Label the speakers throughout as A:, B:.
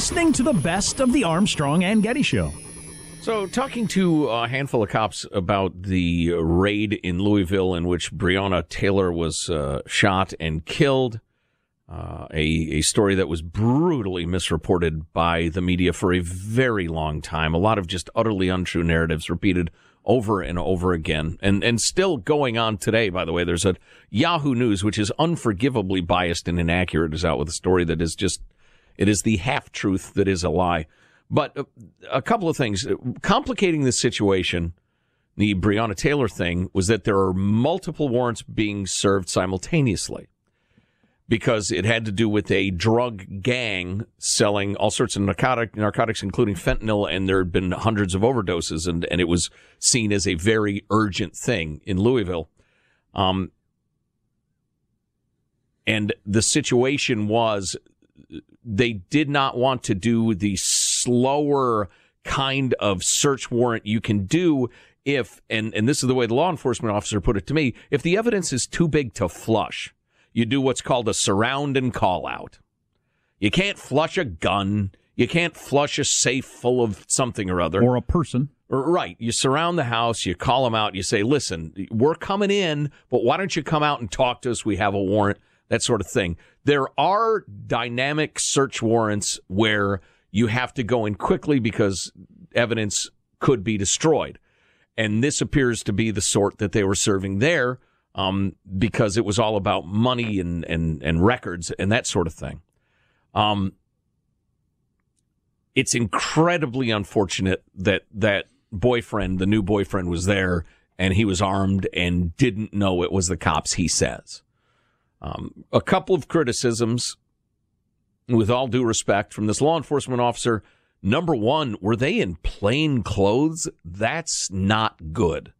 A: Listening to the best of the Armstrong and Getty Show.
B: So, talking to a handful of cops about the raid in Louisville in which Breonna Taylor was uh, shot and killed, uh, a, a story that was brutally misreported by the media for a very long time. A lot of just utterly untrue narratives repeated over and over again, and and still going on today. By the way, there's a Yahoo News which is unforgivably biased and inaccurate, is out with a story that is just it is the half truth that is a lie. But a, a couple of things complicating this situation. The Breonna Taylor thing was that there are multiple warrants being served simultaneously because it had to do with a drug gang selling all sorts of narcotic, narcotics, including fentanyl, and there had been hundreds of overdoses, and, and it was seen as a very urgent thing in Louisville. Um, and the situation was they did not want to do the slower kind of search warrant you can do if, and, and this is the way the law enforcement officer put it to me, if the evidence is too big to flush, you do what's called a surround and call out. You can't flush a gun. You can't flush a safe full of something or other.
A: Or a person.
B: Right. You surround the house, you call them out, you say, listen, we're coming in, but why don't you come out and talk to us? We have a warrant, that sort of thing. There are dynamic search warrants where you have to go in quickly because evidence could be destroyed. And this appears to be the sort that they were serving there um, because it was all about money and, and, and records and that sort of thing. Um, it's incredibly unfortunate that that boyfriend, the new boyfriend, was there and he was armed and didn't know it was the cops, he says. Um, a couple of criticisms, with all due respect, from this law enforcement officer. Number one, were they in plain clothes? That's not good.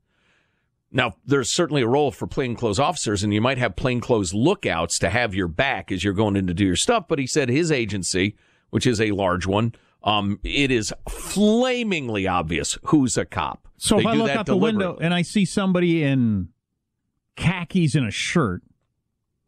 B: Now, there's certainly a role for plainclothes officers, and you might have plainclothes lookouts to have your back as you're going in to do your stuff. But he said his agency, which is a large one, um, it is flamingly obvious who's a cop.
A: So
B: They
A: if I look out the window and I see somebody in khakis and a shirt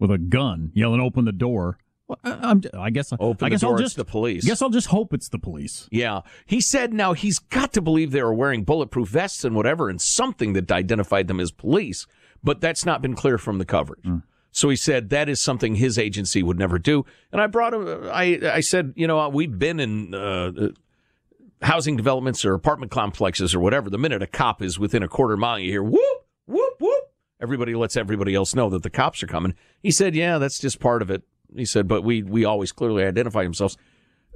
A: with a gun yelling, "Open the door!" Well, I, I'm, I guess.
B: Open
A: I
B: the
A: guess
B: door,
A: I'll
B: it's
A: just
B: the police.
A: Guess I'll just hope it's the police.
B: Yeah. He said now he's got to believe they were wearing bulletproof vests and whatever and something that identified them as police, but that's not been clear from the coverage. So he said that is something his agency would never do. And I brought him, I, I said, you know, we've been in uh, housing developments or apartment complexes or whatever. The minute a cop is within a quarter mile, you hear whoop. Everybody lets everybody else know that the cops are coming. He said, yeah, that's just part of it. He said, but we, we always clearly identify themselves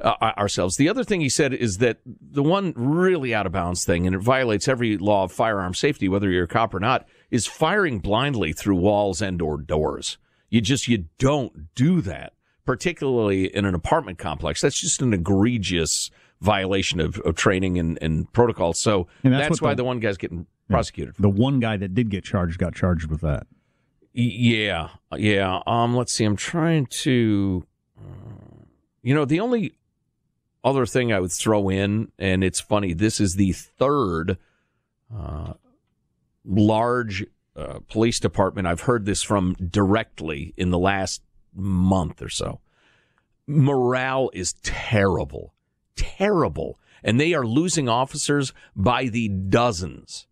B: uh, ourselves. The other thing he said is that the one really out of bounds thing, and it violates every law of firearm safety, whether you're a cop or not, is firing blindly through walls and or doors. You just you don't do that. particularly in an apartment complex. That's just an egregious violation of, of training and, and protocol. So
A: And
B: that's,
A: that's
B: why
A: the-
B: the, one guy's getting prosecuted.
A: The one guy that did get charged got charged with that.
B: Yeah, yeah. Um, let's see. I'm trying to. uh, You know, the only other thing I would throw in, and it's funny. This is the third uh, large uh, police department I've heard this from directly in the last month or so. Morale is terrible, terrible, and they are losing officers by the dozens.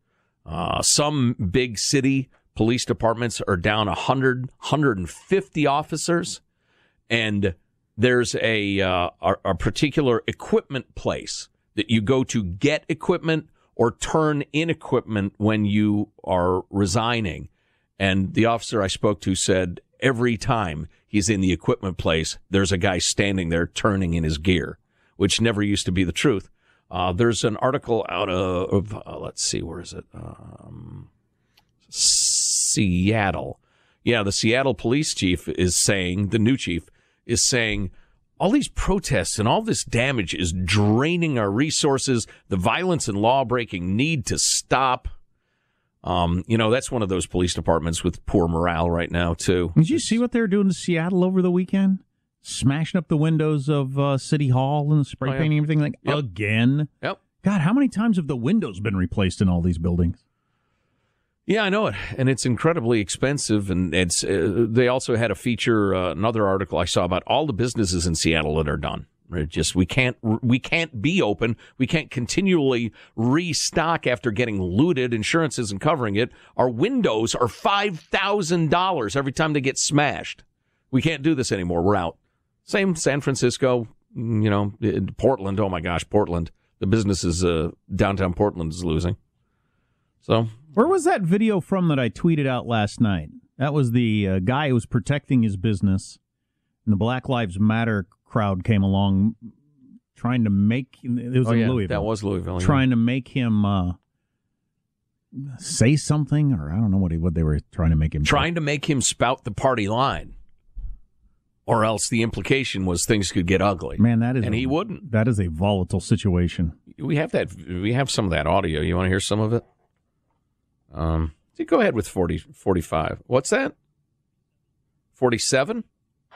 B: Uh, some big city police departments are down 100, 150 officers, and there's a, uh, a a particular equipment place that you go to get equipment or turn in equipment when you are resigning. And the officer I spoke to said every time he's in the equipment place, there's a guy standing there turning in his gear, which never used to be the truth. Uh, there's an article out of, uh, let's see, where is it? Um, Seattle. Yeah, the Seattle police chief is saying, the new chief is saying, all these protests and all this damage is draining our resources. The violence and law breaking need to stop. Um, you know, that's one of those police departments with poor morale right now, too.
A: Did you see what they were doing in Seattle over the weekend? Smashing up the windows of uh, City Hall and spray
B: Oh, yeah.
A: painting everything like
B: Yep.
A: again.
B: Yep.
A: God, how many times have the windows been replaced in all these buildings?
B: Yeah, I know it, and it's incredibly expensive. And it's uh, they also had a feature, uh, another article I saw about all the businesses in Seattle that are done. Right? Just we can't we can't be open. We can't continually restock after getting looted. Insurance isn't covering it. Our windows are five thousand dollars every time they get smashed. We can't do this anymore. We're out. Same San Francisco, mm, you know, Portland. Oh my gosh, Portland. The businesses uh, downtown Portland is losing. So
A: Where was that video from that I tweeted out last night? That was the uh, guy who was protecting his business, and the Black Lives Matter crowd came along trying to make it was
B: Oh,
A: in
B: yeah,
A: Louisville.
B: that was Louisville. yeah.
A: trying to make him uh, say something, or I don't know what he, what they were trying to make him. say.
B: trying to make him spout the party line, or else the implication was things could get ugly.
A: Man, that is
B: and
A: a-
B: he wouldn't.
A: That is a volatile situation.
B: We have that. We have some of that audio. You want to hear some of it? Um, so go ahead with 40, 45. What's that? Forty-seven.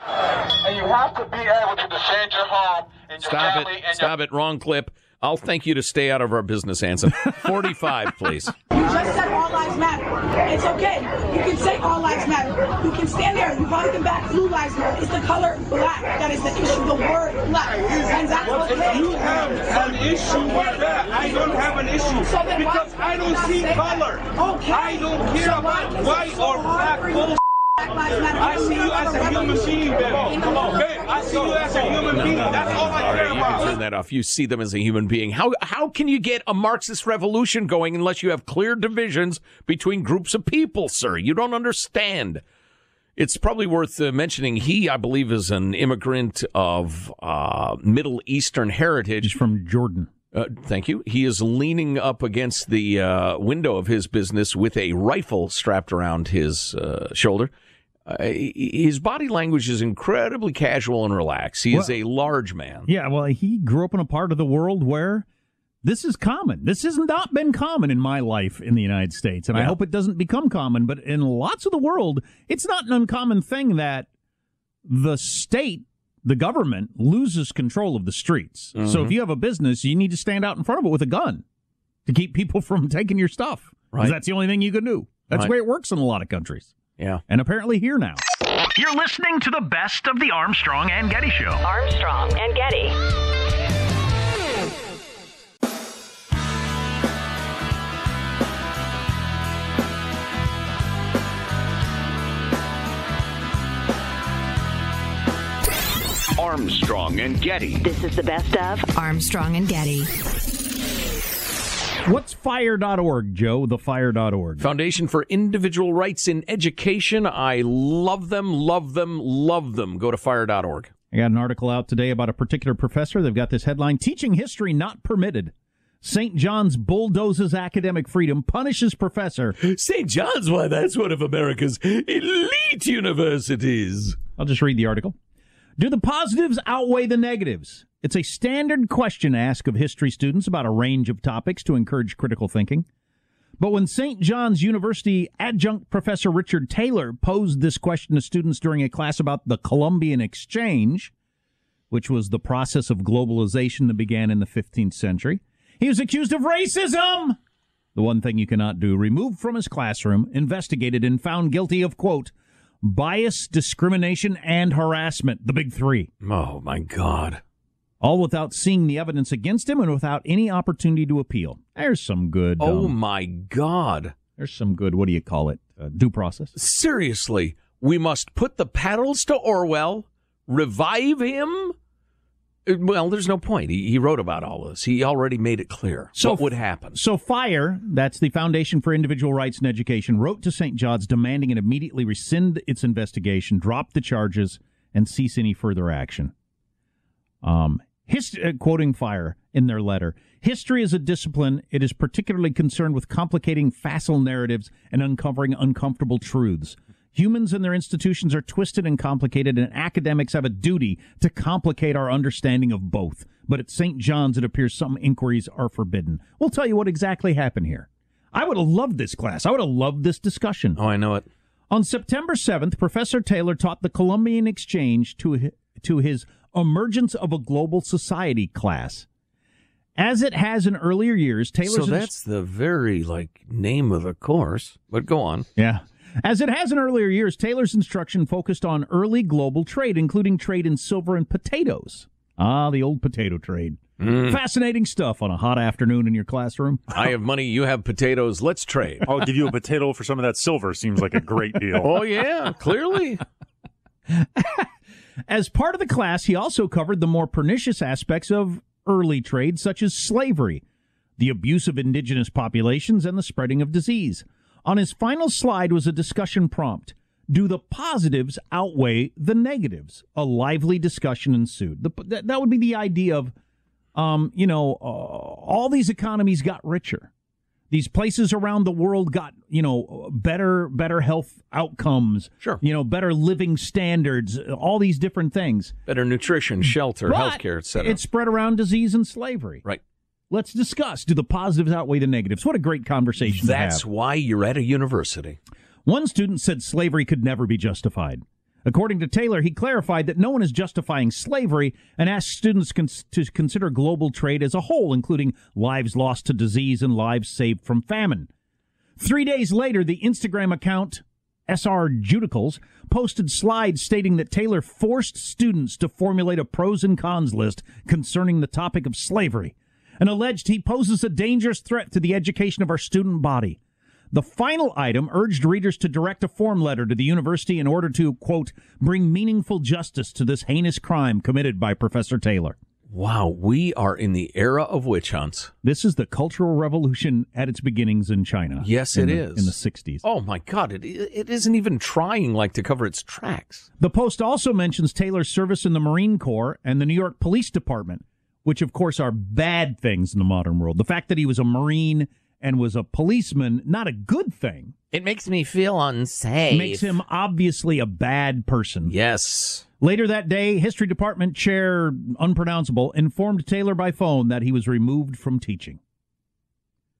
C: And you have to be able to defend your home and your
B: Stop
C: family
B: it!
C: and
B: Stop it! Wrong clip. I'll thank you to stay out of our business, Anson. Forty-five, please.
D: You just said all lives matter. It's okay. You can say all lives matter. You can stand there. You brought them back. Blue lives matter. It's the color black that is the issue. The word black. And that's okay.
E: You have an issue with that. I don't have an issue
D: So
E: because I don't see
D: say that?
E: color.
D: Okay.
E: I don't care
D: So
E: about white
D: so
E: or black
D: for
E: bullshit.
D: Black lives matter.
E: I see you as a human being, baby. Babe, I see you as a human being. That's all I
B: All
E: care
B: right, you can
E: about.
B: turn that off. You see them as a human being. How how can you get a Marxist revolution going unless you have clear divisions between groups of people, sir? You don't understand. It's probably worth uh, mentioning. He, I believe, is an immigrant of uh, Middle Eastern heritage.
A: He's from Jordan.
B: Uh, thank you. He is leaning up against the uh, window of his business with a rifle strapped around his uh, shoulder. Uh, his body language is incredibly casual and relaxed. He is
A: Well-
B: a large man.
A: Yeah, well, he grew up in a part of the world where this is common. This has not been common in my life in the United States, and I hope it doesn't become common. But in lots of the world, it's not an uncommon thing that the state, the government, loses control of the streets. So
B: Mm-hmm.
A: if you have a business, you need to stand out in front of it with a gun to keep people from taking your stuff.
B: Right.
A: that's the only thing you can do. That's
B: Right.
A: the way it works in a lot of countries,
B: Yeah.
A: and apparently here now.
F: You're listening to the best of the Armstrong and Getty Show.
G: Armstrong and Getty.
F: Armstrong and Getty.
G: This is the best of
H: Armstrong and Getty.
A: What's fire.org, Joe? The fire.org.
B: Foundation for Individual Rights in Education. I love them, love them, love them. Go to fire.org.
A: I got an article out today about a particular professor. They've got this headline Teaching History Not Permitted. St. John's bulldozes academic freedom, punishes professor.
B: St. John's, why, that's one of America's elite universities.
A: I'll just read the article. Do the positives outweigh the negatives? It's a standard question asked of history students about a range of topics to encourage critical thinking. But when St. John's University adjunct professor Richard Taylor posed this question to students during a class about the Columbian Exchange, which was the process of globalization that began in the 15th century, he was accused of racism. The one thing you cannot do, removed from his classroom, investigated, and found guilty of, quote, bias, discrimination, and harassment. The big three.
B: Oh, my God.
A: All without seeing the evidence against him and without any opportunity to appeal. There's some good.
B: Oh,
A: um,
B: my God.
A: There's some good, what do you call it? Uh, due process.
B: Seriously, we must put the paddles to Orwell, revive him. Uh, Well, there's no point. He, he wrote about all this. He already made it clear
A: So
B: what would happen.
A: So FIRE, that's the Foundation for Individual Rights in Education, wrote to St. John's demanding it immediately rescind its investigation, drop the charges, and cease any further action. Um, hist- uh, quoting FIRE in their letter, history is a discipline. It is particularly concerned with complicating facile narratives and uncovering uncomfortable truths. Humans and their institutions are twisted and complicated, and academics have a duty to complicate our understanding of both. But at St. John's, it appears some inquiries are forbidden. We'll tell you what exactly happened here. I would have loved this class. I would have loved this discussion.
B: Oh, I know it.
A: On September 7th, Professor Taylor taught the Columbian Exchange to, to his Emergence of a Global Society class. As it has in earlier years, Taylor's
B: So
A: inst-
B: that's the very like name of the course. But go on.
A: Yeah. As it has in earlier years, Taylor's instruction focused on early global trade, including trade in silver and potatoes. Ah, the old potato trade. Fascinating stuff on a hot afternoon in your classroom.
B: I have money. You have potatoes. Let's trade.
H: I'll give you a potato for some of that silver. Seems like a great deal.
B: Oh yeah, clearly.
A: As part of the class, he also covered the more pernicious aspects of early trade, such as slavery, the abuse of indigenous populations, and the spreading of disease. On his final slide was a discussion prompt. Do the positives outweigh the negatives? A lively discussion ensued. The, that, that would be the idea of, um, you know, uh, all these economies got richer. These places around the world got, you know, better better health outcomes.
B: Sure.
A: You know, better living standards, all these different things.
B: Better nutrition, shelter,
A: But
B: healthcare, etc.
A: It spread around disease and slavery.
B: Right.
A: Let's discuss. Do the positives outweigh the negatives? What a great conversation
B: That's why you're at a university.
A: One student said slavery could never be justified. According to Taylor, he clarified that no one is justifying slavery and asked students cons- to consider global trade as a whole, including lives lost to disease and lives saved from famine. Three days later, the Instagram account SJ Radicals posted slides stating that Taylor forced students to formulate a pros and cons list concerning the topic of slavery and alleged he poses a dangerous threat to the education of our student body. The final item urged readers to direct a form letter to the university in order to, quote, bring meaningful justice to this heinous crime committed by Professor Taylor.
B: Wow, we are in the era of witch hunts.
A: This is the Cultural Revolution at its beginnings in China.
B: Yes,
A: in
B: it
A: the-
B: is
A: In the 60s.
B: Oh my God! It it isn't even trying like to cover its tracks.
A: The Post also mentions Taylor's service in the Marine Corps and the New York Police Department, which of course are bad things in the modern world. The fact that he was a Marine and was a policeman, not a good thing,
B: It makes me feel unsafe.
A: makes him obviously a bad person.
B: Yes.
A: Later that day, History Department Chair, unpronounceable, informed Taylor by phone that he was removed from teaching.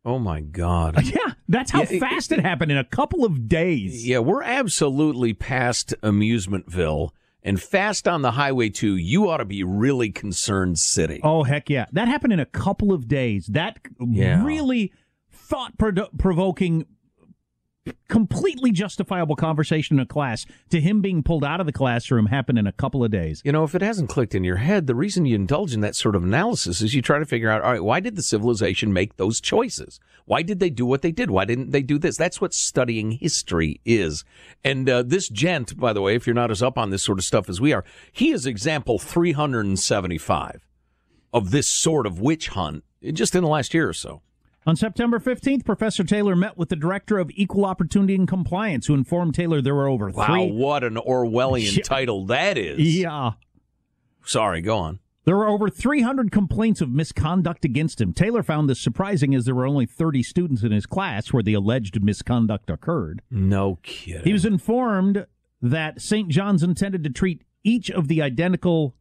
B: Oh my God.
A: Yeah, that's how
B: Yeah, it-
A: fast it happened in a couple of days.
B: Yeah, we're absolutely past Amusementville and fast on the highway too, you ought to be really concerned city.
A: Oh heck yeah, that happened in a couple of days. That
B: Yeah.
A: really thought provoking, completely justifiable conversation in a class to him being pulled out of the classroom happened in a couple of days.
B: You know, if it hasn't clicked in your head, the reason you indulge in that sort of analysis is you try to figure out, all right, why did the civilization make those choices? Why did they do what they did? Why didn't they do this? That's what studying history is. And uh, this gent, by the way, if you're not as up on this sort of stuff as we are, he is example 375 of this sort of witch hunt just in the last year or so.
A: On September 15th, Professor Taylor met with the Director of Equal Opportunity and Compliance, who informed Taylor there were over
B: Wow,
A: three.
B: what an Orwellian
A: Yeah.
B: title that is.
A: Yeah.
B: Sorry, go on.
A: There were over 300 complaints of misconduct against him. Taylor found this surprising as there were only 30 students in his class where the alleged misconduct occurred.
B: No kidding.
A: He was informed that St. John's intended to treat each of the identical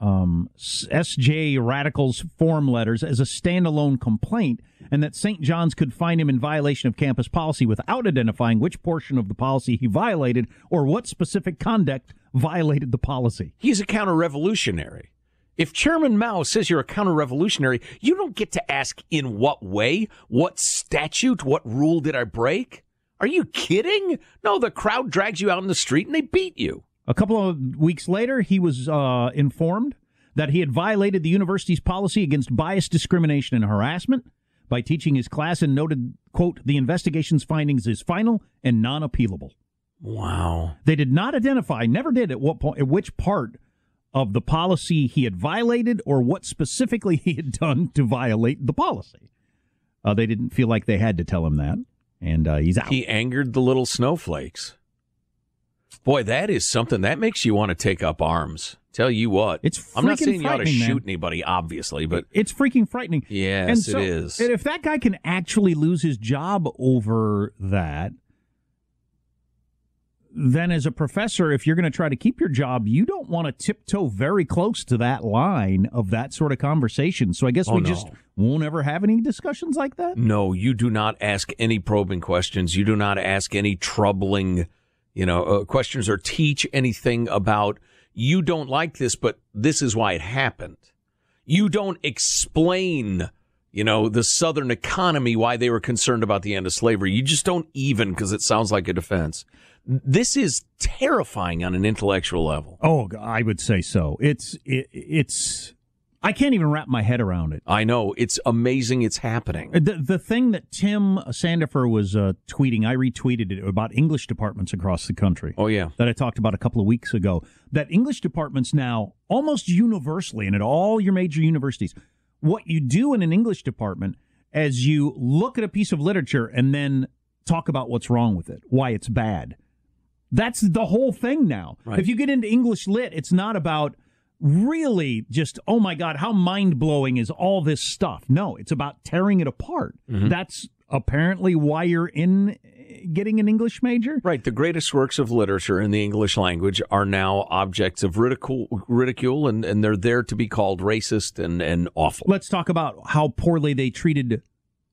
A: um, SJ Radicals form letters as a standalone complaint, and that St. John's could find him in violation of campus policy without identifying which portion of the policy he violated or what specific conduct violated the policy.
B: He's a counter revolutionary. If Chairman Mao says you're a counter revolutionary, you don't get to ask in what way, what statute, what rule did I break? Are you kidding? No, the crowd drags you out in the street and they beat you.
A: A couple of weeks later, he was uh, informed that he had violated the university's policy against bias, discrimination, and harassment by teaching his class and noted, quote, the investigation's findings is final and non appealable.
B: Wow.
A: They did not identify, never did at what point, at which part of the policy he had violated or what specifically he had done to violate the policy. Uh, they didn't feel like they had to tell him that, and uh, he's out.
B: He angered the little snowflakes. Boy, that is something that makes you want to take up arms. Tell you what,
A: it's
B: I'm not saying you ought to
A: frightening, man.
B: shoot anybody, obviously, but
A: it's freaking frightening.
B: yes,
A: and so,
B: it is.
A: And if that guy can actually lose his job over that, then as a professor, if you're going to try to keep your job, you don't want to tiptoe very close to that line of that sort of conversation. So I guess
B: Oh,
A: we
B: no.
A: just won't ever have any discussions like that.
B: No, you do not ask any probing questions. You do not ask any troubling, you know, uh, questions or teach anything about you don't like this, but this is why it happened. You don't explain, you know, the Southern economy, why they were concerned about the end of slavery. You just don't even because it sounds like a defense. This is terrifying on an intellectual level.
A: Oh, I would say so. It's it, it's I can't even wrap my head around it.
B: I know it's amazing. It's happening.
A: The the thing that Tim Sandefur was uh, tweeting, I retweeted it about English departments across the country.
B: Oh yeah,
A: that I talked about a couple of weeks ago. That English departments now almost universally and at all your major universities, what you do in an English department as you look at a piece of literature and then talk about what's wrong with it, why it's bad. That's the whole thing now.
B: Right.
A: If you get into English lit, it's not about really just oh my god how mind-blowing is all this stuff no it's about tearing it apart
B: Mhm.
A: that's apparently why you're in getting an english major
B: Right. The greatest works of literature in the English language are now objects of ridicule, ridicule and, and they're there to be called racist and, and awful.
A: let's talk about how poorly they treated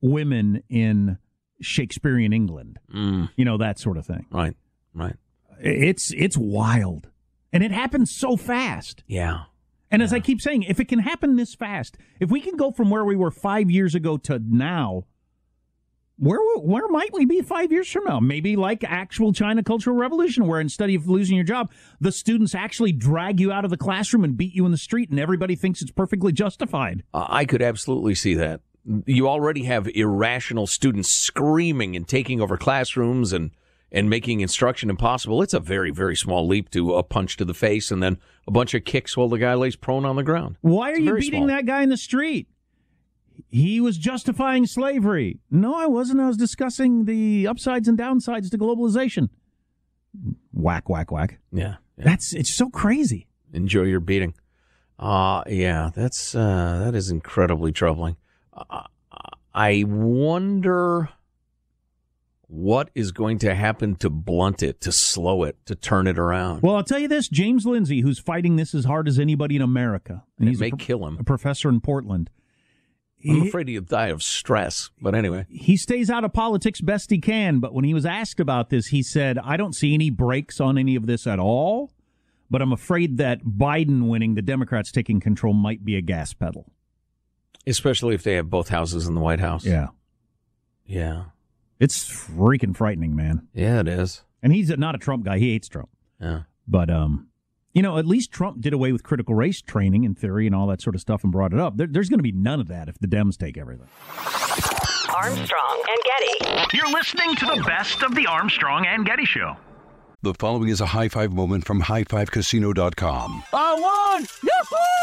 A: women in shakespearean england
B: Mm,
A: you know that sort of thing
B: right. Right.
A: it's it's wild and it happens so fast
B: Yeah.
A: And as I keep saying, if it can happen this fast, if we can go from where we were five years ago to now, where where might we be five years from now? Maybe like actual China Cultural Revolution, where instead of losing your job, the students actually drag you out of the classroom and beat you in the street, and everybody thinks it's perfectly justified.
B: Uh, I could absolutely see that. You already have irrational students screaming and taking over classrooms and, and making instruction impossible. It's a very, very small leap to a punch to the face and then a bunch of kicks while the guy lays prone on the ground.
A: Why are
B: It's
A: you beating
B: small.
A: that guy in the street? He was justifying slavery. No, I wasn't. I was discussing the upsides and downsides to globalization. Whack, whack, whack.
B: Yeah.
A: That's it's so crazy.
B: Enjoy your beating. Uh yeah, that's uh that is incredibly troubling. Uh, I wonder what is going to happen to blunt it, to slow it, to turn it around.
A: Well, I'll tell you this: James Lindsay, who's fighting this as hard as anybody in America,
B: And it
A: he's
B: may
A: pro-
B: kill him.
A: a professor in Portland.
B: I'm
A: He-
B: afraid he'll die of stress. But anyway,
A: he stays out of politics best he can. But when he was asked about this, he said, "I don't see any brakes on any of this at all." But I'm afraid that Biden winning, the Democrats taking control, might be a gas pedal.
B: especially if they have both houses in the White House.
A: Yeah,
B: Yeah.
A: It's freaking frightening, man.
B: Yeah, it is.
A: And he's not a Trump guy; he hates Trump.
B: Yeah.
A: But um, you know, at least Trump did away with critical race training in theory and all that sort of stuff and brought it up. There, there's going to be none of that if the Dems take everything.
F: Armstrong and Getty. You're listening to the best of the Armstrong and Getty Show.
I: The following is a high five moment from highfivecasino.com.
J: I won! Yahoo!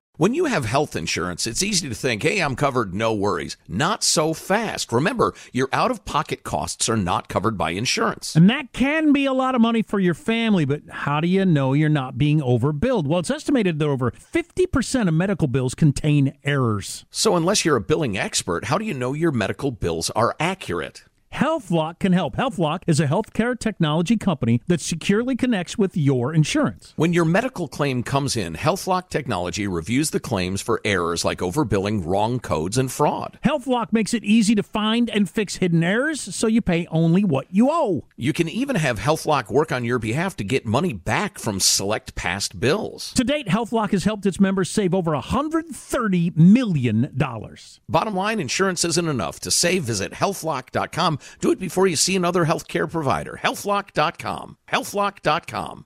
B: When you have health insurance, it's easy to think, hey, I'm covered, no worries. Not so fast. Remember, your out of pocket costs are not covered by insurance.
A: And that can be a lot of money for your family, but how do you know you're not being overbilled? Well, it's estimated that over 50% of medical bills contain errors.
B: So, unless you're a billing expert, how do you know your medical bills are accurate?
A: HealthLock can help. HealthLock is a healthcare technology company that securely connects with your insurance.
B: When your medical claim comes in, HealthLock technology reviews the claims for errors like overbilling, wrong codes, and fraud.
A: HealthLock makes it easy to find and fix hidden errors so you pay only what you owe.
B: You can even have HealthLock work on your behalf to get money back from select past bills.
A: To date, HealthLock has helped its members save over $130 million.
B: Bottom line, insurance isn't enough. To save, visit healthlock.com do it before you see another healthcare provider. Healthlock.com. Healthlock.com.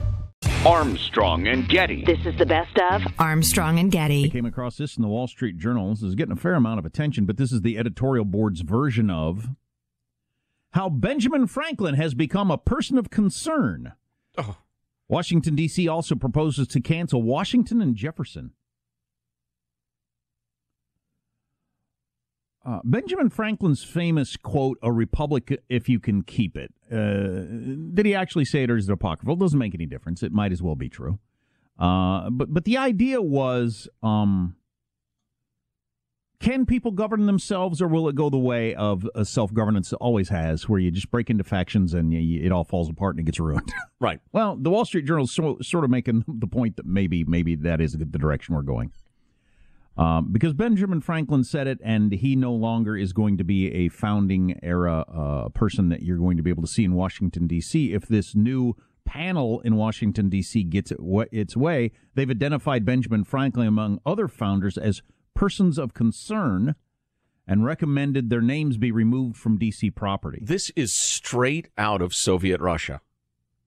K: Armstrong and Getty.
L: This is the best of Armstrong and Getty.
A: I came across this in the Wall Street Journal. This is getting a fair amount of attention, but this is the editorial board's version of how Benjamin Franklin has become a person of concern.
B: Oh.
A: Washington, D.C. also proposes to cancel Washington and Jefferson. Uh, Benjamin Franklin's famous quote, a republic if you can keep it. Uh, did he actually say it or is it apocryphal? It doesn't make any difference. It might as well be true. Uh, but, but the idea was um, can people govern themselves or will it go the way of self governance always has, where you just break into factions and you, it all falls apart and it gets ruined?
B: Right.
A: well, the Wall Street Journal is so, sort of making the point that maybe maybe that is the direction we're going. Um, because Benjamin Franklin said it, and he no longer is going to be a founding era uh, person that you're going to be able to see in Washington, D.C. If this new panel in Washington, D.C. gets it its way, they've identified Benjamin Franklin among other founders as persons of concern and recommended their names be removed from D.C. property.
B: This is straight out of Soviet Russia.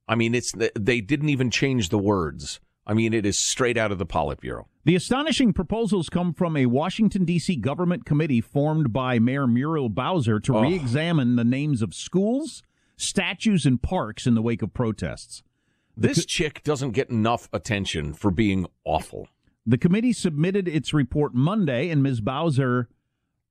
B: I mean, it's they didn't even change the words. I mean, it is straight out of the Politburo.
A: The astonishing proposals come from a Washington, D.C. government committee formed by Mayor Muriel Bowser to
B: Oh.
A: re examine the names of schools, statues, and parks in the wake of protests.
B: This chick doesn't get enough attention for being awful.
A: The committee submitted its report Monday, and Ms. Bowser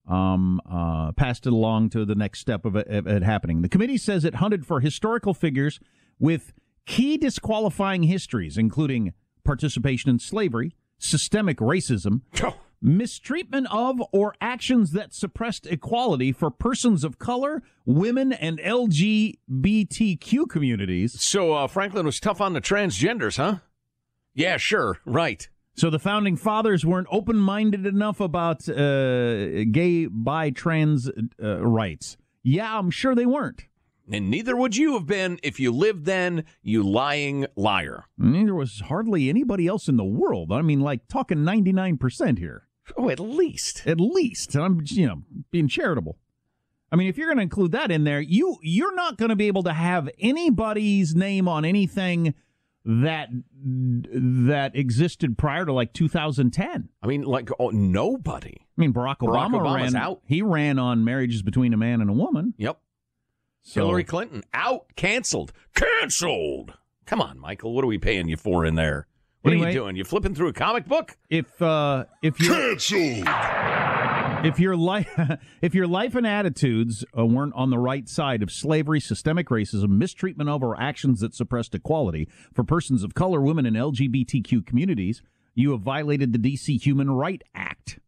A: um, uh, passed it along to the next step of it, of it happening. The committee says it hunted for historical figures with key disqualifying histories, including participation in slavery, systemic racism, mistreatment of or actions that suppressed equality for persons of color, women, and LGBTQ communities.
B: So uh, Franklin was tough on the transgenders, huh? Yeah, sure, right.
A: So the founding fathers weren't open-minded enough about uh, gay, bi, trans uh, rights. Yeah, I'm sure they weren't.
B: And neither would you have been if you lived then, you lying liar.
A: Neither was hardly anybody else in the world. I mean, like talking 99% here.
B: Oh, at least.
A: At least. And I'm, you know, being charitable. I mean, if you're going to include that in there, you you're not going to be able to have anybody's name on anything that that existed prior to like 2010.
B: I mean, like oh, nobody.
A: I mean, Barack
B: Barack
A: Obama
B: Obama's
A: ran
B: out.
A: He ran on marriages between a man and a woman.
B: Yep.
A: So-
B: Hillary Clinton out, canceled, canceled. Come on, Michael. What are we paying you for in there? What are you doing? You flipping through a comic book?
A: If uh, if you
B: canceled.
A: if your life if your life and attitudes uh, weren't on the right side of slavery, systemic racism, mistreatment of or actions that suppressed equality for persons of color, women, and LGBTQ communities, you have violated the DC Human Right Act.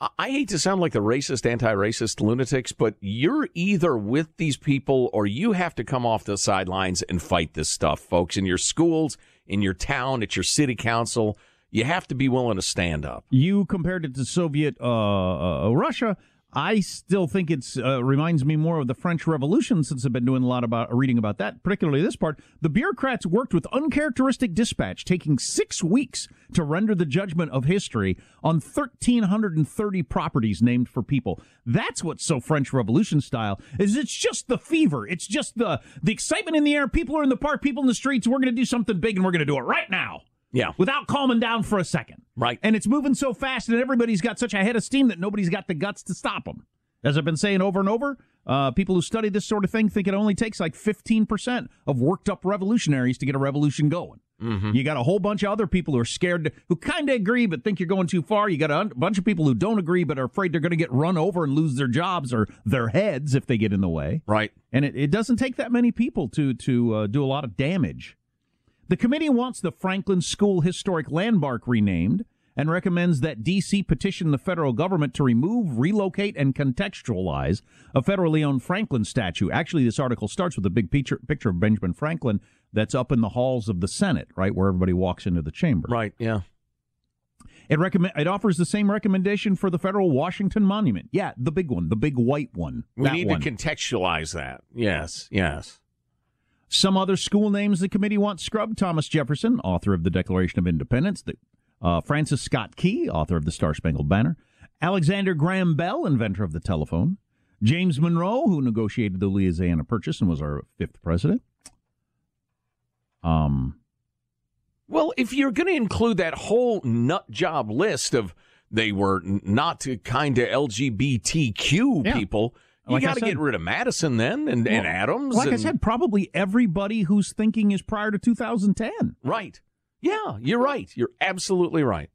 B: I- hate to sound like the racist, anti-racist lunatics, but you're either with these people or you have to come off the sidelines and fight this stuff, folks. In your schools, in your town, at your city council, you have to be willing to stand up.
A: You compared it to Soviet uh, uh, Russia. I still think it's uh, reminds me more of the French Revolution since I've been doing a lot about reading about that, particularly this part. The bureaucrats worked with uncharacteristic dispatch, taking six weeks to render the judgment of history on 1,330 properties named for people. That's what's so French Revolution style. Is it's just the fever, it's just the the excitement in the air. People are in the park, people in the streets. We're going to do something big, and we're going to do it right now.
B: Yeah.
A: Without calming down for a second.
B: Right.
A: And it's moving so fast and everybody's got such a head of steam that nobody's got the guts to stop them. As I've been saying over and over, uh, people who study this sort of thing think it only takes like 15% of worked up revolutionaries to get a revolution going.
B: Mm-hmm.
A: You got a whole bunch of other people who are scared, who kind of agree but think you're going too far. You got a bunch of people who don't agree but are afraid they're going to get run over and lose their jobs or their heads if they get in the way.
B: Right.
A: And it, it doesn't take that many people to to uh, do a lot of damage. The committee wants the Franklin School Historic Landmark renamed and recommends that D.C. petition the federal government to remove, relocate, and contextualize a federally owned Franklin statue. Actually, this article starts with a big picture, picture of Benjamin Franklin that's up in the halls of the Senate, right, where everybody walks into the chamber.
B: Right, yeah.
A: It recommend it offers the same recommendation for the federal Washington Monument. Yeah, the big one, the big white one.
B: We need
A: one.
B: to contextualize that. Yes, yes.
A: Some other school names the committee wants scrubbed Thomas Jefferson, author of the Declaration of Independence, the, uh, Francis Scott Key, author of the Star Spangled Banner, Alexander Graham Bell, inventor of the telephone, James Monroe, who negotiated the Louisiana Purchase and was our fifth president. Um,
B: Well, if you're going to include that whole nut job list of they were not kind of LGBTQ
A: Yeah.
B: people, you
A: Like
B: got to get rid of Madison then and, and Adams.
A: Like I said, probably everybody whose thinking is prior to 2010.
B: Right. Yeah, you're right. You're absolutely right.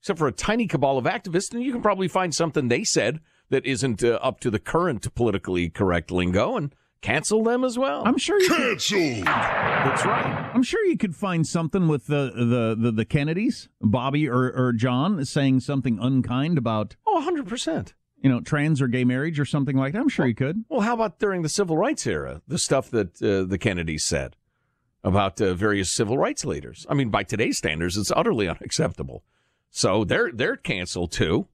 B: Except for a tiny cabal of activists, and you can probably find something they said that isn't uh, up to the current politically correct lingo and cancel them as well.
A: I'm sure you
B: Cancelled. That's right.
A: I'm sure you could find something with the the the, the Kennedys, Bobby or, or John, saying something unkind about
B: Oh, 100%.
A: You know trans or gay marriage or something like that. I'm sure you could.
B: Well, how about during the civil rights era, the stuff that uh, the Kennedys said about uh, various civil rights leaders? I mean, by today's standards, it's utterly unacceptable. So they're they're canceled too.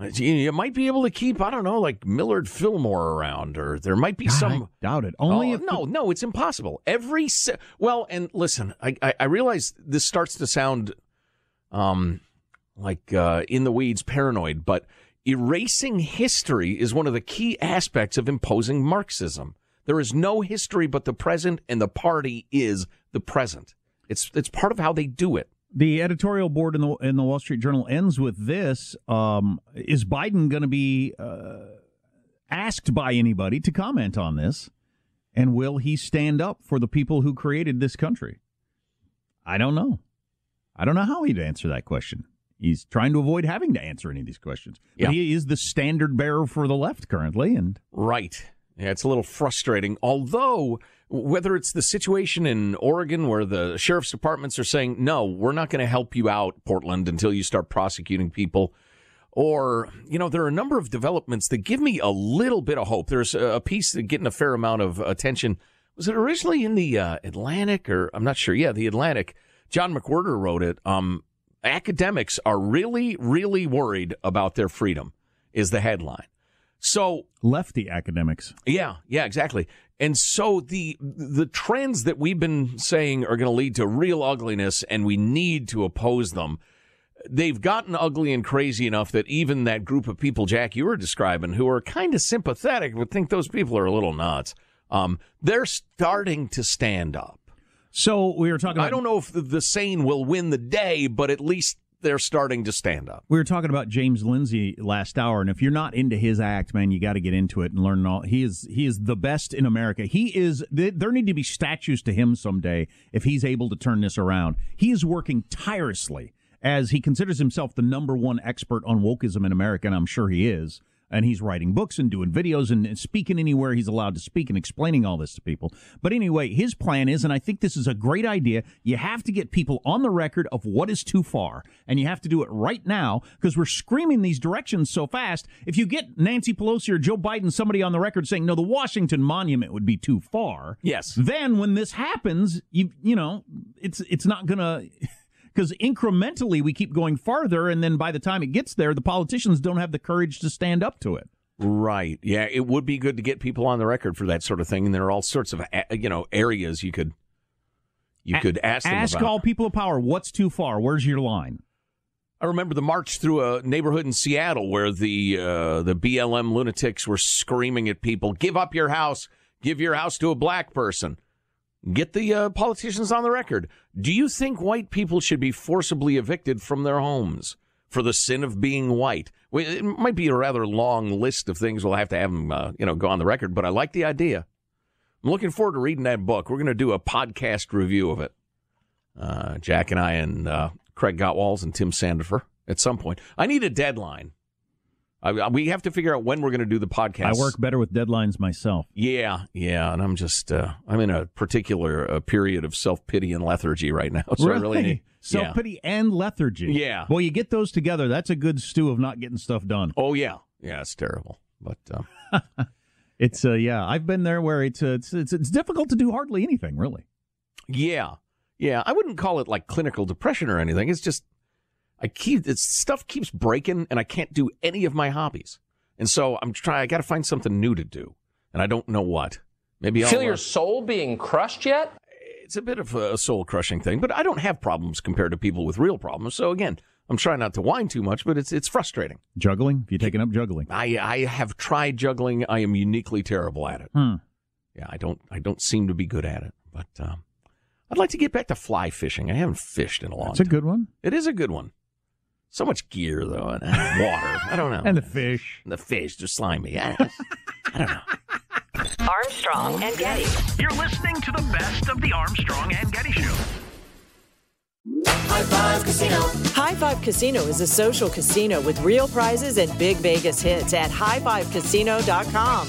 B: Uh, You, might be able to keep, I don't know, like Millard Fillmore around, or there might be some.
A: I doubt it. Only
B: Oh,
A: if
B: no, no, it's impossible. Every se- well, and listen, I, I I realize this starts to sound, um, like uh, in the weeds, paranoid, but erasing history is one of the key aspects of imposing Marxism. There is no history but the present, and the party is the present. It's it's part of how they do it.
A: The editorial board in the in the Wall Street Journal ends with this: um, Is Biden going to be uh, asked by anybody to comment on this, and will he stand up for the people who created this country? I don't know. I don't know how he'd answer that question. He's trying to avoid having to answer any of these questions.
B: Yeah.
A: But he is the standard bearer for the left currently, and
B: Right. Yeah, it's a little frustrating. Although, whether it's the situation in Oregon where the sheriff's departments are saying, no, we're not going to help you out, Portland, until you start prosecuting people. Or, you know, there are a number of developments that give me a little bit of hope. There's a piece that getting a fair amount of attention. Was it originally in the uh, Atlantic or I'm not sure. Yeah, the Atlantic. John McWhorter wrote it. Um, academics are really, really worried about their freedom, is the headline. So
A: lefty academics.
B: yeah, yeah, exactly. And so the the trends that we've been saying are going to lead to real ugliness, and we need to oppose them. They've gotten ugly and crazy enough that even that group of people, Jack, you were describing, who are kind of sympathetic but think those people are a little nuts, um, they're starting to stand up.
A: So we were talking. About,
B: I don't know if the, the sane will win the day, but at least they're starting to stand up.
A: We were talking about James Lindsay last hour, and if you're not into his act, man, you got to get into it and learn all. He is he is the best in America. He is. There need to be statues to him someday if he's able to turn this around. He is working tirelessly as he considers himself the number one expert on wokeism in America, and I'm sure he is. And he's writing books and doing videos and speaking anywhere he's allowed to speak and explaining all this to people. But anyway, his plan is, and I think this is a great idea, you have to get people on the record of what is too far. And you have to do it right now because we're screaming these directions so fast. If you get Nancy Pelosi or Joe Biden, somebody on the record saying, no, the Washington Monument would be too far.
B: Yes.
A: Then when this happens, you, you know, it's, it's not going to. Because incrementally we keep going farther, and then by the time it gets there, the politicians don't have the courage to stand up to it.
B: Right. Yeah, it would be good to get people on the record for that sort of thing, and there are all sorts of you know areas you could you could ask them
A: ask
B: about.
A: all people of power what's too far. Where's your line?
B: I remember the march through a neighborhood in Seattle where the uh, the BLM lunatics were screaming at people, "Give up your house! Give your house to a black person!" Get the uh, politicians on the record. Do you think white people should be forcibly evicted from their homes for the sin of being white? It might be a rather long list of things we'll have to have them, uh, you know, go on the record. But I like the idea. I'm looking forward to reading that book. We're going to do a podcast review of it. Uh, Jack and I and uh, Craig Gottwals and Tim Sandefur at some point. I need a deadline. I, we have to figure out when we're going to do the podcast.
A: I work better with deadlines myself.
B: Yeah, yeah, and I'm just uh, I'm in a particular uh, period of self pity and lethargy right now. So
A: really?
B: I really need
A: self pity yeah. and lethargy.
B: Yeah.
A: Well, you get those together. That's a good stew of not getting stuff done.
B: Oh yeah, yeah, it's terrible, but.
A: Uh, it's uh yeah I've been there where it's, uh, it's it's it's difficult to do hardly anything really.
B: Yeah, yeah, I wouldn't call it like clinical depression or anything. It's just I keep it's stuff keeps breaking, and I can't do any of my hobbies. And so I'm trying. I got to find something new to do, and I don't know what. Maybe
M: feel
B: I'll,
M: your soul being crushed yet?
B: It's a bit of a soul crushing thing, but I don't have problems compared to people with real problems. So again, I'm trying not to whine too much, but it's it's frustrating.
A: Juggling? Have you taken up juggling?
B: I I have tried juggling. I am uniquely terrible at it.
A: Hmm.
B: Yeah, I don't I don't seem to be good at it, but. Um, I'd like to get back to fly fishing. I haven't fished in a long time.
A: It's
B: time.
A: a good one.
B: It is a good one. So much gear though, and water. I don't know.
A: And the fish.
B: And the fish, they're slimy. I, I don't know.
L: Armstrong and Getty.
F: You're listening to the best of the Armstrong and Getty Show.
N: High Five Casino.
G: High Five Casino is a social casino with real prizes and big Vegas hits at highfivecasino.com.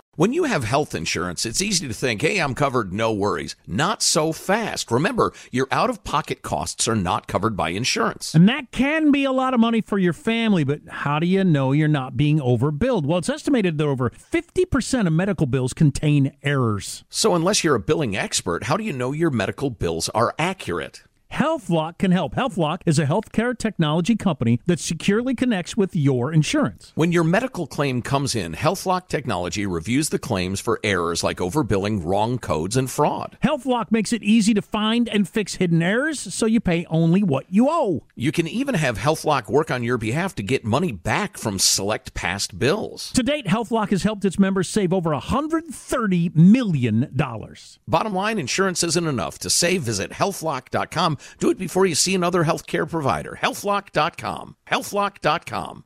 B: When you have health insurance, it's easy to think, hey, I'm covered, no worries. Not so fast. Remember, your out of pocket costs are not covered by insurance.
A: And that can be a lot of money for your family, but how do you know you're not being overbilled? Well, it's estimated that over 50% of medical bills contain errors.
B: So, unless you're a billing expert, how do you know your medical bills are accurate?
A: HealthLock can help. HealthLock is a healthcare technology company that securely connects with your insurance.
B: When your medical claim comes in, HealthLock technology reviews the claims for errors like overbilling, wrong codes, and fraud.
A: HealthLock makes it easy to find and fix hidden errors so you pay only what you owe.
B: You can even have HealthLock work on your behalf to get money back from select past bills.
A: To date, HealthLock has helped its members save over $130 million.
B: Bottom line, insurance isn't enough. To save, visit healthlock.com. Do it before you see another healthcare provider. Healthlock.com. Healthlock.com.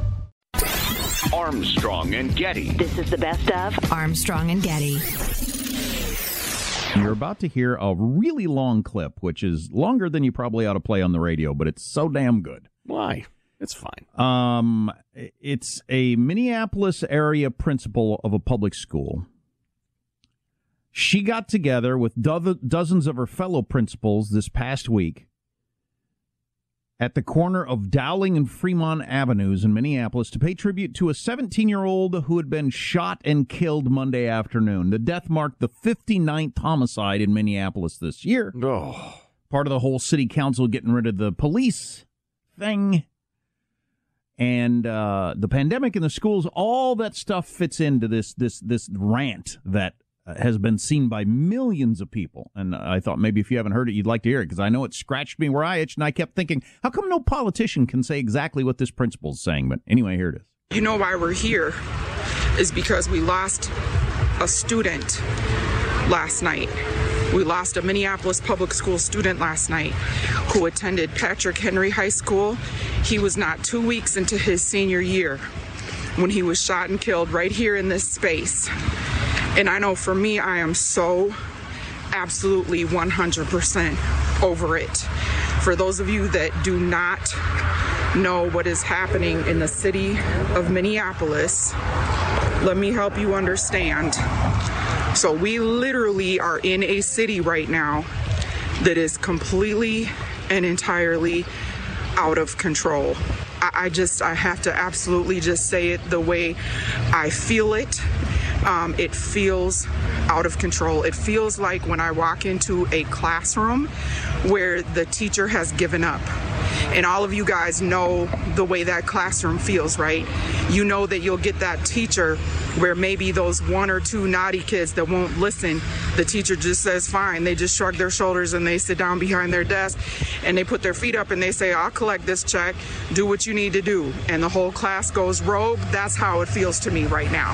K: Armstrong and Getty.
L: This is the best of Armstrong and Getty.
A: You're about to hear a really long clip, which is longer than you probably ought to play on the radio, but it's so damn good.
B: Why? It's fine.
A: Um, it's a Minneapolis area principal of a public school. She got together with do- dozens of her fellow principals this past week at the corner of Dowling and Fremont Avenues in Minneapolis to pay tribute to a 17 year old who had been shot and killed Monday afternoon. The death marked the 59th homicide in Minneapolis this year.
B: Oh.
A: Part of the whole city council getting rid of the police thing. And uh, the pandemic in the schools, all that stuff fits into this this this rant that has been seen by millions of people. And I thought maybe if you haven't heard it, you'd like to hear it because I know it scratched me where I itched, and I kept thinking, how come no politician can say exactly what this principal is saying? But anyway, here it is.
O: You know why we're here. is because we lost a student last night. We lost a Minneapolis public school student last night who attended Patrick Henry High School. He was not two weeks into his senior year when he was shot and killed right here in this space. And I know for me, I am so absolutely 100% over it. For those of you that do not know what is happening in the city of Minneapolis, let me help you understand. So, we literally are in a city right now that is completely and entirely out of control. I, just, I have to absolutely just say it the way I feel it. Um, it feels out of control. It feels like when I walk into a classroom where the teacher has given up. And all of you guys know the way that classroom feels, right? You know that you'll get that teacher where maybe those one or two naughty kids that won't listen, the teacher just says fine. They just shrug their shoulders and they sit down behind their desk and they put their feet up and they say, I'll collect this check, do what you need to do. And the whole class goes rogue. That's how it feels to me right now.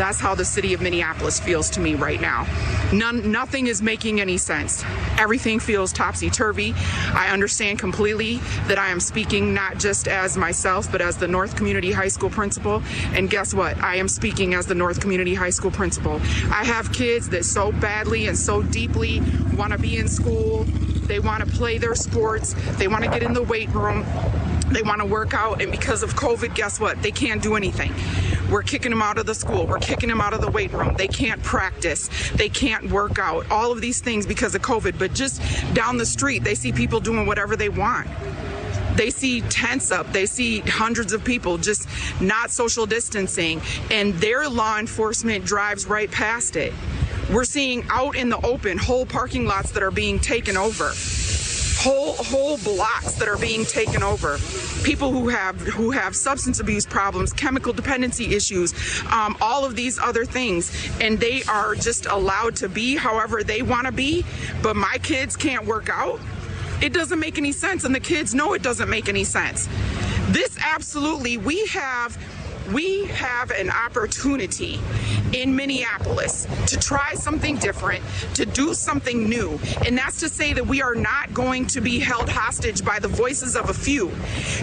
O: That's how the city of Minneapolis feels to me right now. None, nothing is making any sense. Everything feels topsy turvy. I understand completely that I am speaking not just as myself, but as the North Community High School principal. And guess what? I am speaking as the North Community High School principal. I have kids that so badly and so deeply want to be in school. They want to play their sports. They want to get in the weight room. They want to work out. And because of COVID, guess what? They can't do anything. We're kicking them out of the school. We're kicking them out of the weight room. They can't practice. They can't work out. All of these things because of COVID. But just down the street, they see people doing whatever they want. They see tents up. They see hundreds of people just not social distancing, and their law enforcement drives right past it. We're seeing out in the open whole parking lots that are being taken over whole whole blocks that are being taken over. People who have who have substance abuse problems chemical dependency issues um, all of these other things. And they are just allowed to be however they want to be but my kids can't work out. It doesn't make any sense and the kids know it doesn't make any sense. This absolutely we have we have an opportunity in Minneapolis to try something different, to do something new. And that's to say that we are not going to be held hostage by the voices of a few.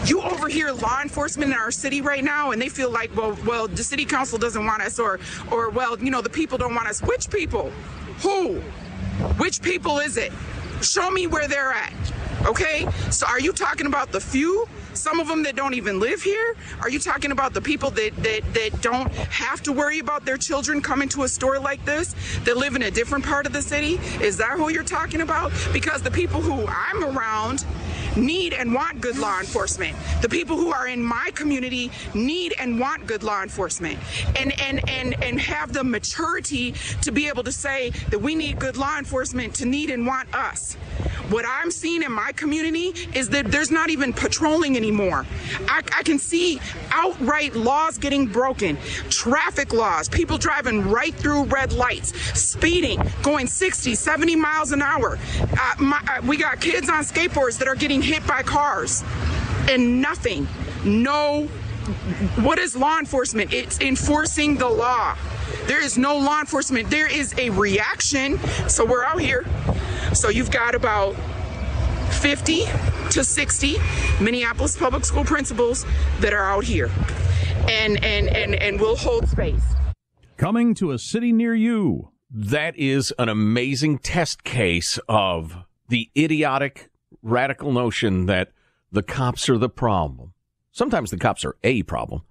O: You overhear law enforcement in our city right now and they feel like, well, well, the city council doesn't want us or or well, you know, the people don't want us. Which people? Who? Which people is it? Show me where they're at. Okay? So are you talking about the few? Some of them that don't even live here? Are you talking about the people that, that, that don't have to worry about their children coming to a store like this, that live in a different part of the city? Is that who you're talking about? Because the people who I'm around need and want good law enforcement. The people who are in my community need and want good law enforcement and and and and have the maturity to be able to say that we need good law enforcement to need and want us. What I'm seeing in my community is that there's not even patrolling anymore. I, I can see outright laws getting broken, traffic laws, people driving right through red lights, speeding, going 60, 70 miles an hour. Uh, my, uh, we got kids on skateboards that are getting hit by cars and nothing. No. What is law enforcement? It's enforcing the law. There is no law enforcement. There is a reaction. So we're out here. So you've got about 50 to 60 Minneapolis public school principals that are out here. And and and and we'll hold space.
A: Coming to a city near you.
B: That is an amazing test case of the idiotic, radical notion that the cops are the problem. Sometimes the cops are a problem,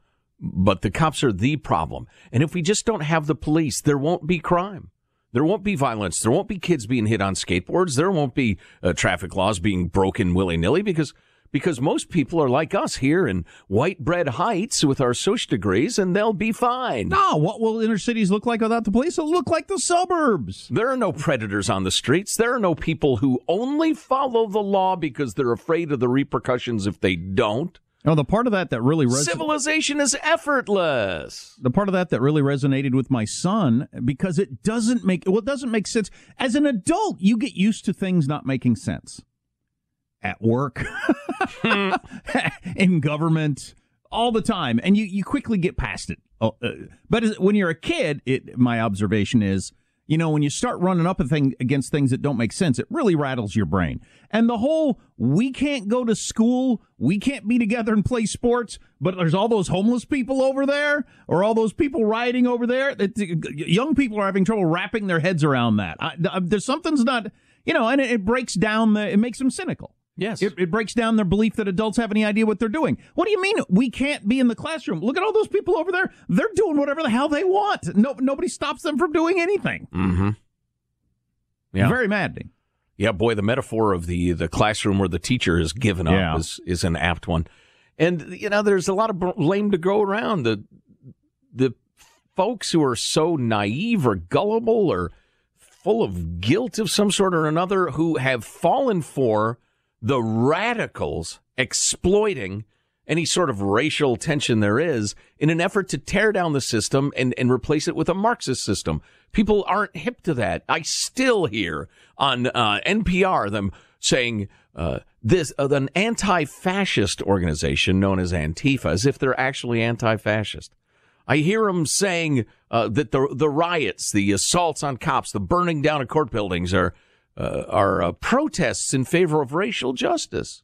B: but the cops are the problem. And if we just don't have the police, there won't be crime. There won't be violence. There won't be kids being hit on skateboards. There won't be uh, traffic laws being broken willy nilly because because most people are like us here in white bread heights with our social degrees, and they'll be fine.
A: No, what will inner cities look like without the police? It'll look like the suburbs.
B: There are no predators on the streets. There are no people who only follow the law because they're afraid of the repercussions if they don't.
A: No, the part of that that really resonated.
B: Civilization is effortless.
A: The part of that that really resonated with my son because it doesn't make well, it doesn't make sense. As an adult, you get used to things not making sense. At work, hmm. in government, all the time, and you you quickly get past it. Oh, uh, but as, when you're a kid, it my observation is, you know, when you start running up a thing against things that don't make sense, it really rattles your brain. And the whole we can't go to school, we can't be together and play sports, but there's all those homeless people over there, or all those people rioting over there. That uh, young people are having trouble wrapping their heads around that. I, uh, there's something's not, you know, and it, it breaks down the, it makes them cynical.
B: Yes.
A: It, it, breaks down their belief that adults have any idea what they're doing. What do you mean we can't be in the classroom? Look at all those people over there. They're doing whatever the hell they want. No, nobody stops them from doing anything.
B: Mm-hmm. Yeah.
A: Very maddening.
B: Yeah, boy, the metaphor of the the classroom where the teacher is given up
A: Yeah.
B: is is an apt one. And you know, there's a lot of blame to go around. The the folks who are so naive or gullible or full of guilt of some sort or another who have fallen for the radicals exploiting any sort of racial tension there is in an effort to tear down the system and, and replace it with a Marxist system. People aren't hip to that. I still hear on uh, NPR them saying uh, this uh, an anti-fascist organization known as Antifa, as if they're actually anti-fascist. I hear them saying uh, that the the riots, the assaults on cops, the burning down of court buildings are uh, are uh, protests in favor of racial justice.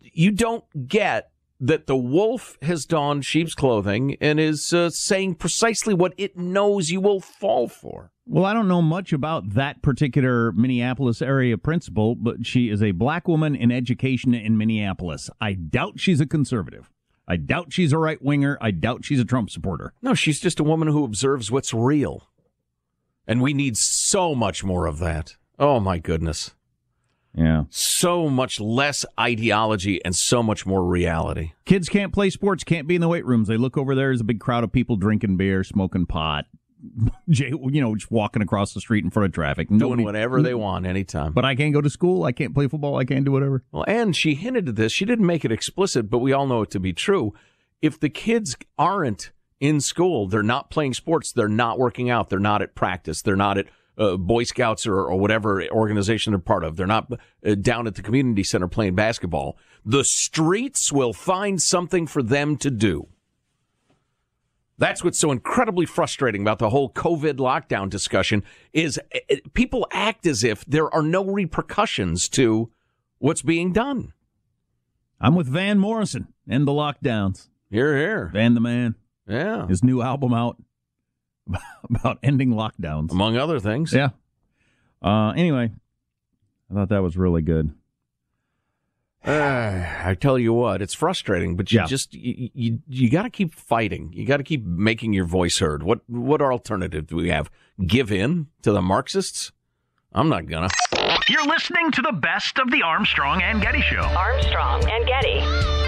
B: You don't get that the wolf has donned sheep's clothing and is uh, saying precisely what it knows you will fall for.
A: Well, I don't know much about that particular Minneapolis area principal, but she is a black woman in education in Minneapolis. I doubt she's a conservative. I doubt she's a right winger. I doubt she's a Trump supporter.
B: No, she's just a woman who observes what's real. And we need so much more of that. Oh, my goodness.
A: Yeah.
B: So much less ideology and so much more reality.
A: Kids can't play sports, can't be in the weight rooms. They look over there, there's a big crowd of people drinking beer, smoking pot, you know, just walking across the street in front of traffic.
B: Doing whatever they want anytime.
A: But I can't go to school. I can't play football. I can't do whatever.
B: Well, and she hinted at this. She didn't make it explicit, but we all know it to be true. If the kids aren't in school, they're not playing sports, they're not working out, they're not at practice, they're not at uh, Boy Scouts or, or whatever organization they're part of, they're not uh, down at the community center playing basketball, the streets will find something for them to do. That's what's so incredibly frustrating about the whole COVID lockdown discussion is uh, people act as if there are no repercussions to what's being done.
A: I'm with Van Morrison and the lockdowns.
B: Here, here.
A: Van the man.
B: Yeah.
A: His new album out about ending lockdowns.
B: Among other things.
A: Yeah. Uh, anyway, I thought that was really good.
B: Uh, I tell you what, it's frustrating, but you
A: Yeah.
B: just you you, you got to keep fighting. You got to keep making your voice heard. What what alternative do we have? Give in to the Marxists? I'm not gonna.
F: You're listening to the best of the Armstrong and Getty Show.
L: Armstrong and Getty.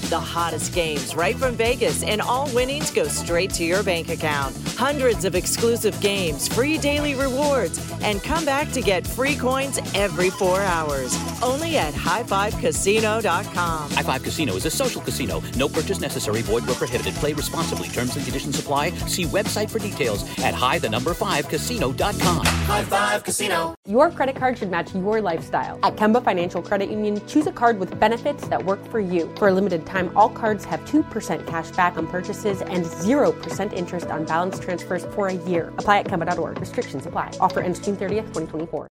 G: The hottest games right from Vegas, and all winnings go straight to your bank account. Hundreds of exclusive games, free daily rewards, and come back to get free coins every four hours. Only at highfivecasino.com.
P: High Five Casino is a social casino. No purchase necessary. Void where prohibited. Play responsibly. Terms and conditions apply. See website for details at high the number five casino.com.
N: High Five Casino.
Q: Your credit card should match your lifestyle. At Kemba Financial Credit Union, choose a card with benefits that work for you. For a limited time, all cards have 2% cash back on purchases and 0% interest on balance transfers for a year. Apply at Kemba.org. Restrictions apply. Offer ends June 30th, 2024.